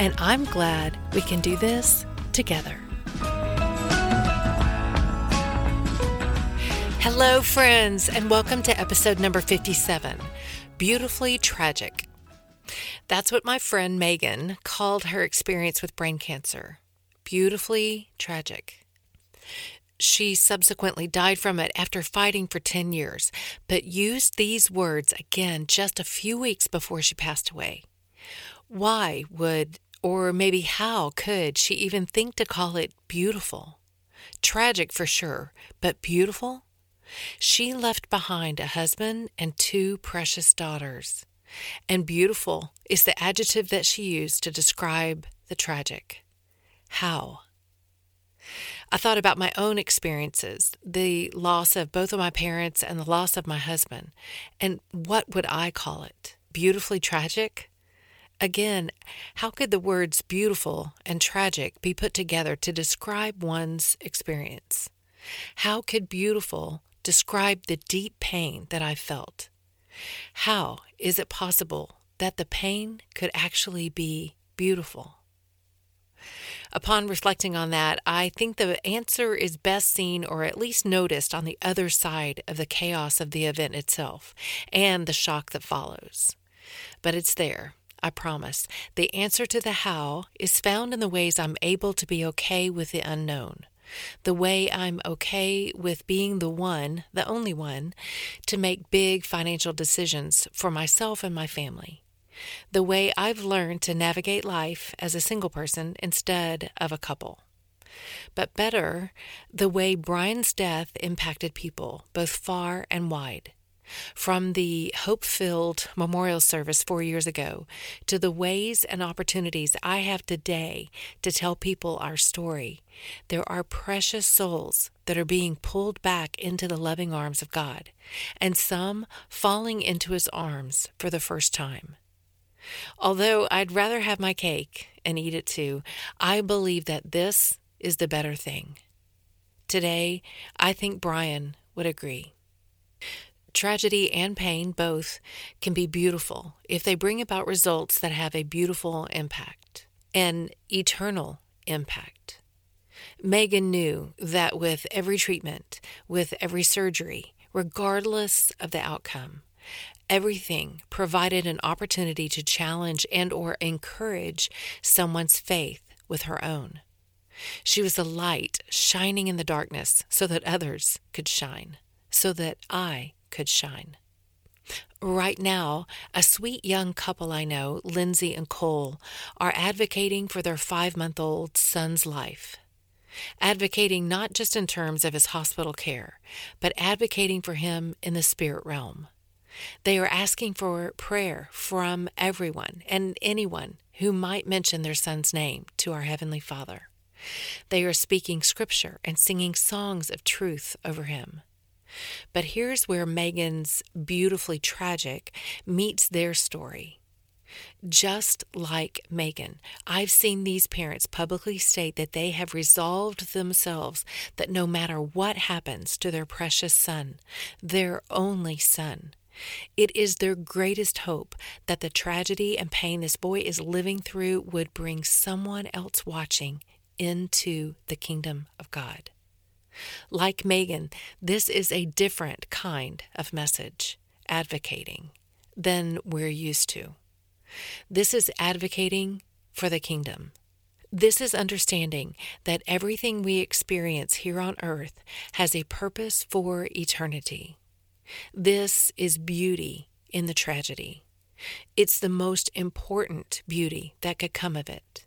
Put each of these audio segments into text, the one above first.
and I'm glad we can do this together. Hello, friends, and welcome to episode number 57 Beautifully Tragic. That's what my friend Megan called her experience with brain cancer. Beautifully tragic. She subsequently died from it after fighting for 10 years, but used these words again just a few weeks before she passed away. Why would or maybe how could she even think to call it beautiful? Tragic for sure, but beautiful? She left behind a husband and two precious daughters. And beautiful is the adjective that she used to describe the tragic. How? I thought about my own experiences, the loss of both of my parents and the loss of my husband, and what would I call it? Beautifully tragic? Again, how could the words beautiful and tragic be put together to describe one's experience? How could beautiful describe the deep pain that I felt? How is it possible that the pain could actually be beautiful? Upon reflecting on that, I think the answer is best seen or at least noticed on the other side of the chaos of the event itself and the shock that follows. But it's there I promise. The answer to the how is found in the ways I'm able to be okay with the unknown. The way I'm okay with being the one, the only one, to make big financial decisions for myself and my family. The way I've learned to navigate life as a single person instead of a couple. But better, the way Brian's death impacted people, both far and wide from the hope filled memorial service four years ago to the ways and opportunities I have today to tell people our story, there are precious souls that are being pulled back into the loving arms of God, and some falling into His arms for the first time. Although I'd rather have my cake and eat it too, I believe that this is the better thing. Today, I think Brian would agree. Tragedy and pain, both, can be beautiful if they bring about results that have a beautiful impact, an eternal impact. Megan knew that with every treatment, with every surgery, regardless of the outcome, everything provided an opportunity to challenge and or encourage someone's faith with her own. She was a light shining in the darkness so that others could shine, so that I could shine. Right now, a sweet young couple I know, Lindsay and Cole, are advocating for their five month old son's life. Advocating not just in terms of his hospital care, but advocating for him in the spirit realm. They are asking for prayer from everyone and anyone who might mention their son's name to our Heavenly Father. They are speaking scripture and singing songs of truth over him. But here's where Megan's beautifully tragic meets their story. Just like Megan, I've seen these parents publicly state that they have resolved themselves that no matter what happens to their precious son, their only son, it is their greatest hope that the tragedy and pain this boy is living through would bring someone else watching into the kingdom of God. Like Megan, this is a different kind of message, advocating, than we're used to. This is advocating for the kingdom. This is understanding that everything we experience here on earth has a purpose for eternity. This is beauty in the tragedy. It's the most important beauty that could come of it.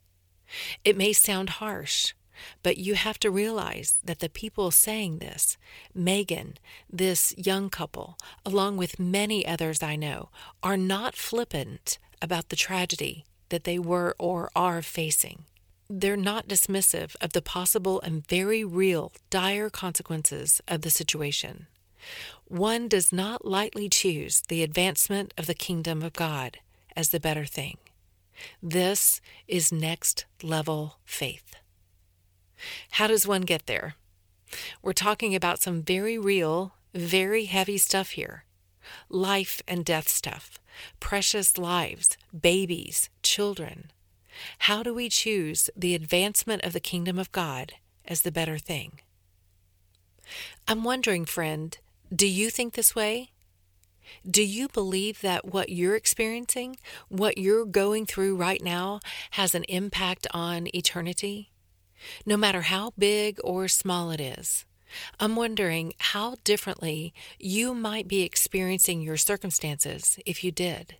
It may sound harsh, but you have to realize that the people saying this, Megan, this young couple, along with many others I know, are not flippant about the tragedy that they were or are facing. They're not dismissive of the possible and very real dire consequences of the situation. One does not lightly choose the advancement of the kingdom of God as the better thing. This is next level faith. How does one get there? We're talking about some very real, very heavy stuff here life and death stuff, precious lives, babies, children. How do we choose the advancement of the kingdom of God as the better thing? I'm wondering, friend, do you think this way? Do you believe that what you're experiencing, what you're going through right now, has an impact on eternity? No matter how big or small it is. I'm wondering how differently you might be experiencing your circumstances if you did.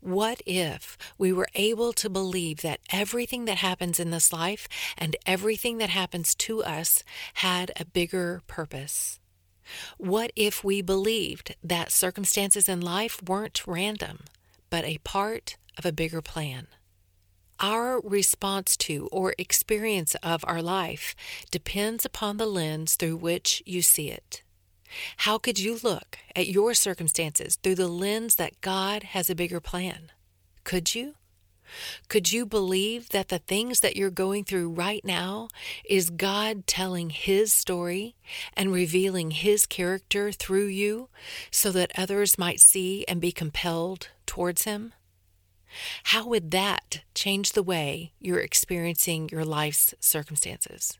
What if we were able to believe that everything that happens in this life and everything that happens to us had a bigger purpose? What if we believed that circumstances in life weren't random, but a part of a bigger plan? Our response to or experience of our life depends upon the lens through which you see it. How could you look at your circumstances through the lens that God has a bigger plan? Could you? Could you believe that the things that you're going through right now is God telling His story and revealing His character through you so that others might see and be compelled towards Him? How would that change the way you're experiencing your life's circumstances?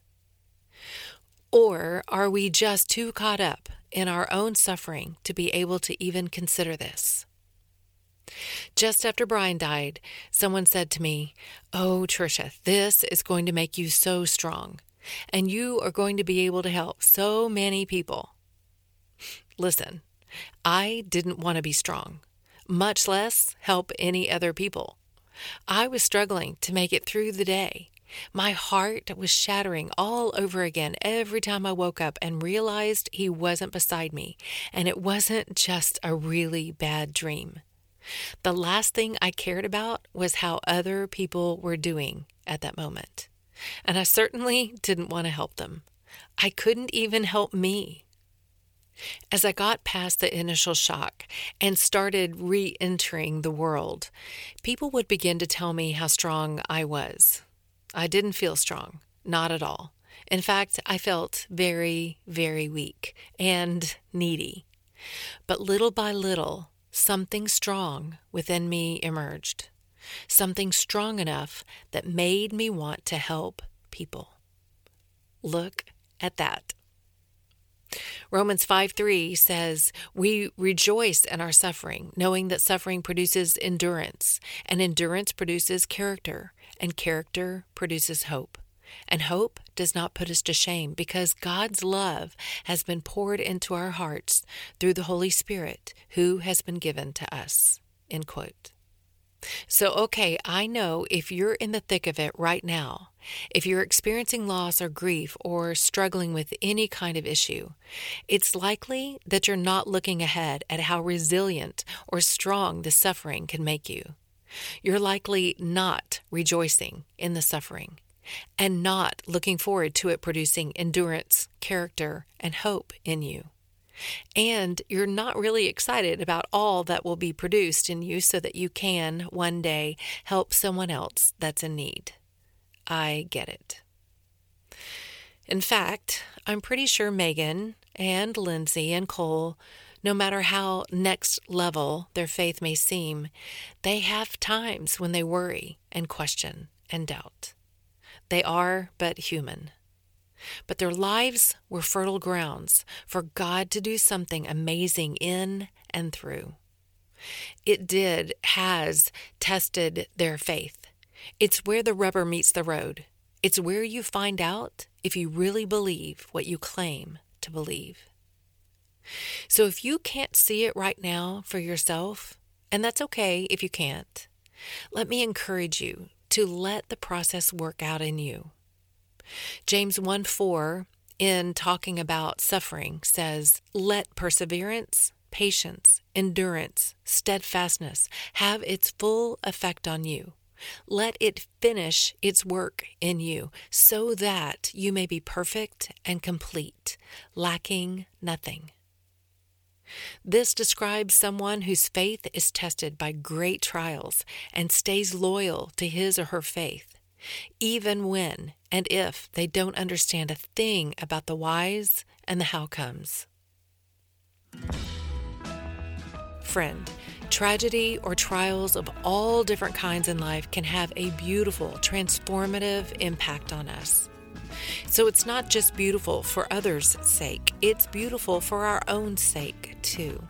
Or are we just too caught up in our own suffering to be able to even consider this? Just after Brian died, someone said to me, Oh, Tricia, this is going to make you so strong, and you are going to be able to help so many people. Listen, I didn't want to be strong much less help any other people. I was struggling to make it through the day. My heart was shattering all over again every time I woke up and realized he wasn't beside me, and it wasn't just a really bad dream. The last thing I cared about was how other people were doing at that moment. And I certainly didn't want to help them. I couldn't even help me. As I got past the initial shock and started re entering the world, people would begin to tell me how strong I was. I didn't feel strong, not at all. In fact, I felt very, very weak and needy. But little by little, something strong within me emerged. Something strong enough that made me want to help people. Look at that. Romans 5 3 says, We rejoice in our suffering, knowing that suffering produces endurance, and endurance produces character, and character produces hope. And hope does not put us to shame because God's love has been poured into our hearts through the Holy Spirit who has been given to us. End quote. So, okay, I know if you're in the thick of it right now, if you're experiencing loss or grief or struggling with any kind of issue, it's likely that you're not looking ahead at how resilient or strong the suffering can make you. You're likely not rejoicing in the suffering and not looking forward to it producing endurance, character, and hope in you. And you're not really excited about all that will be produced in you so that you can one day help someone else that's in need. I get it. In fact, I'm pretty sure Megan and Lindsay and Cole, no matter how next level their faith may seem, they have times when they worry and question and doubt. They are but human. But their lives were fertile grounds for God to do something amazing in and through. It did, has tested their faith. It's where the rubber meets the road. It's where you find out if you really believe what you claim to believe. So if you can't see it right now for yourself, and that's okay if you can't, let me encourage you to let the process work out in you. James 1 4, in talking about suffering, says, Let perseverance, patience, endurance, steadfastness have its full effect on you. Let it finish its work in you, so that you may be perfect and complete, lacking nothing. This describes someone whose faith is tested by great trials and stays loyal to his or her faith, even when and if they don't understand a thing about the whys and the how comes. Friend, tragedy or trials of all different kinds in life can have a beautiful, transformative impact on us. So it's not just beautiful for others' sake, it's beautiful for our own sake too.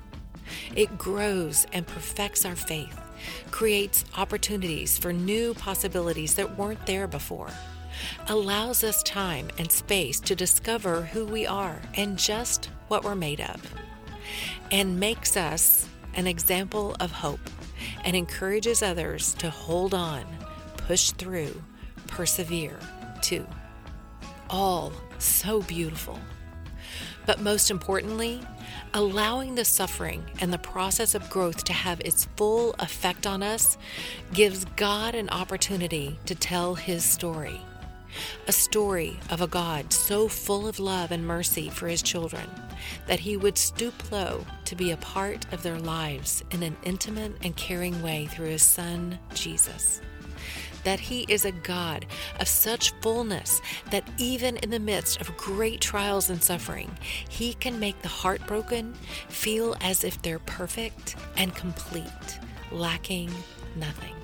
It grows and perfects our faith, creates opportunities for new possibilities that weren't there before, allows us time and space to discover who we are and just what we're made of, and makes us an example of hope and encourages others to hold on, push through, persevere too. All so beautiful. But most importantly, allowing the suffering and the process of growth to have its full effect on us gives God an opportunity to tell His story. A story of a God so full of love and mercy for His children that He would stoop low to be a part of their lives in an intimate and caring way through His Son, Jesus that He is a God of such fullness that even in the midst of great trials and suffering, He can make the heartbroken feel as if they're perfect and complete, lacking nothing.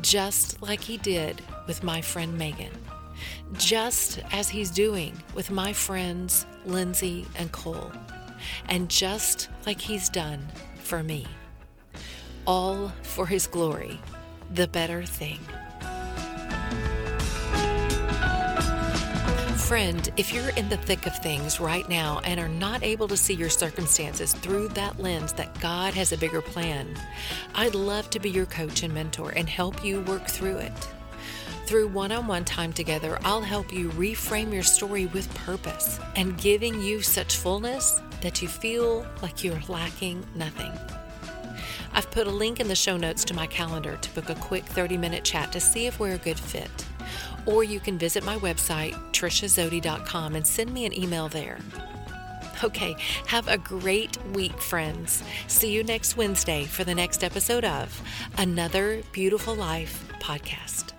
Just like He did with my friend Megan. Just as He's doing with my friends Lindsay and Cole. And just like He's done for me. All for His glory the better thing. Friend, if you're in the thick of things right now and are not able to see your circumstances through that lens that God has a bigger plan, I'd love to be your coach and mentor and help you work through it. Through one on one time together, I'll help you reframe your story with purpose and giving you such fullness that you feel like you're lacking nothing. I've put a link in the show notes to my calendar to book a quick 30 minute chat to see if we're a good fit. Or you can visit my website, triciazody.com, and send me an email there. Okay, have a great week, friends. See you next Wednesday for the next episode of Another Beautiful Life podcast.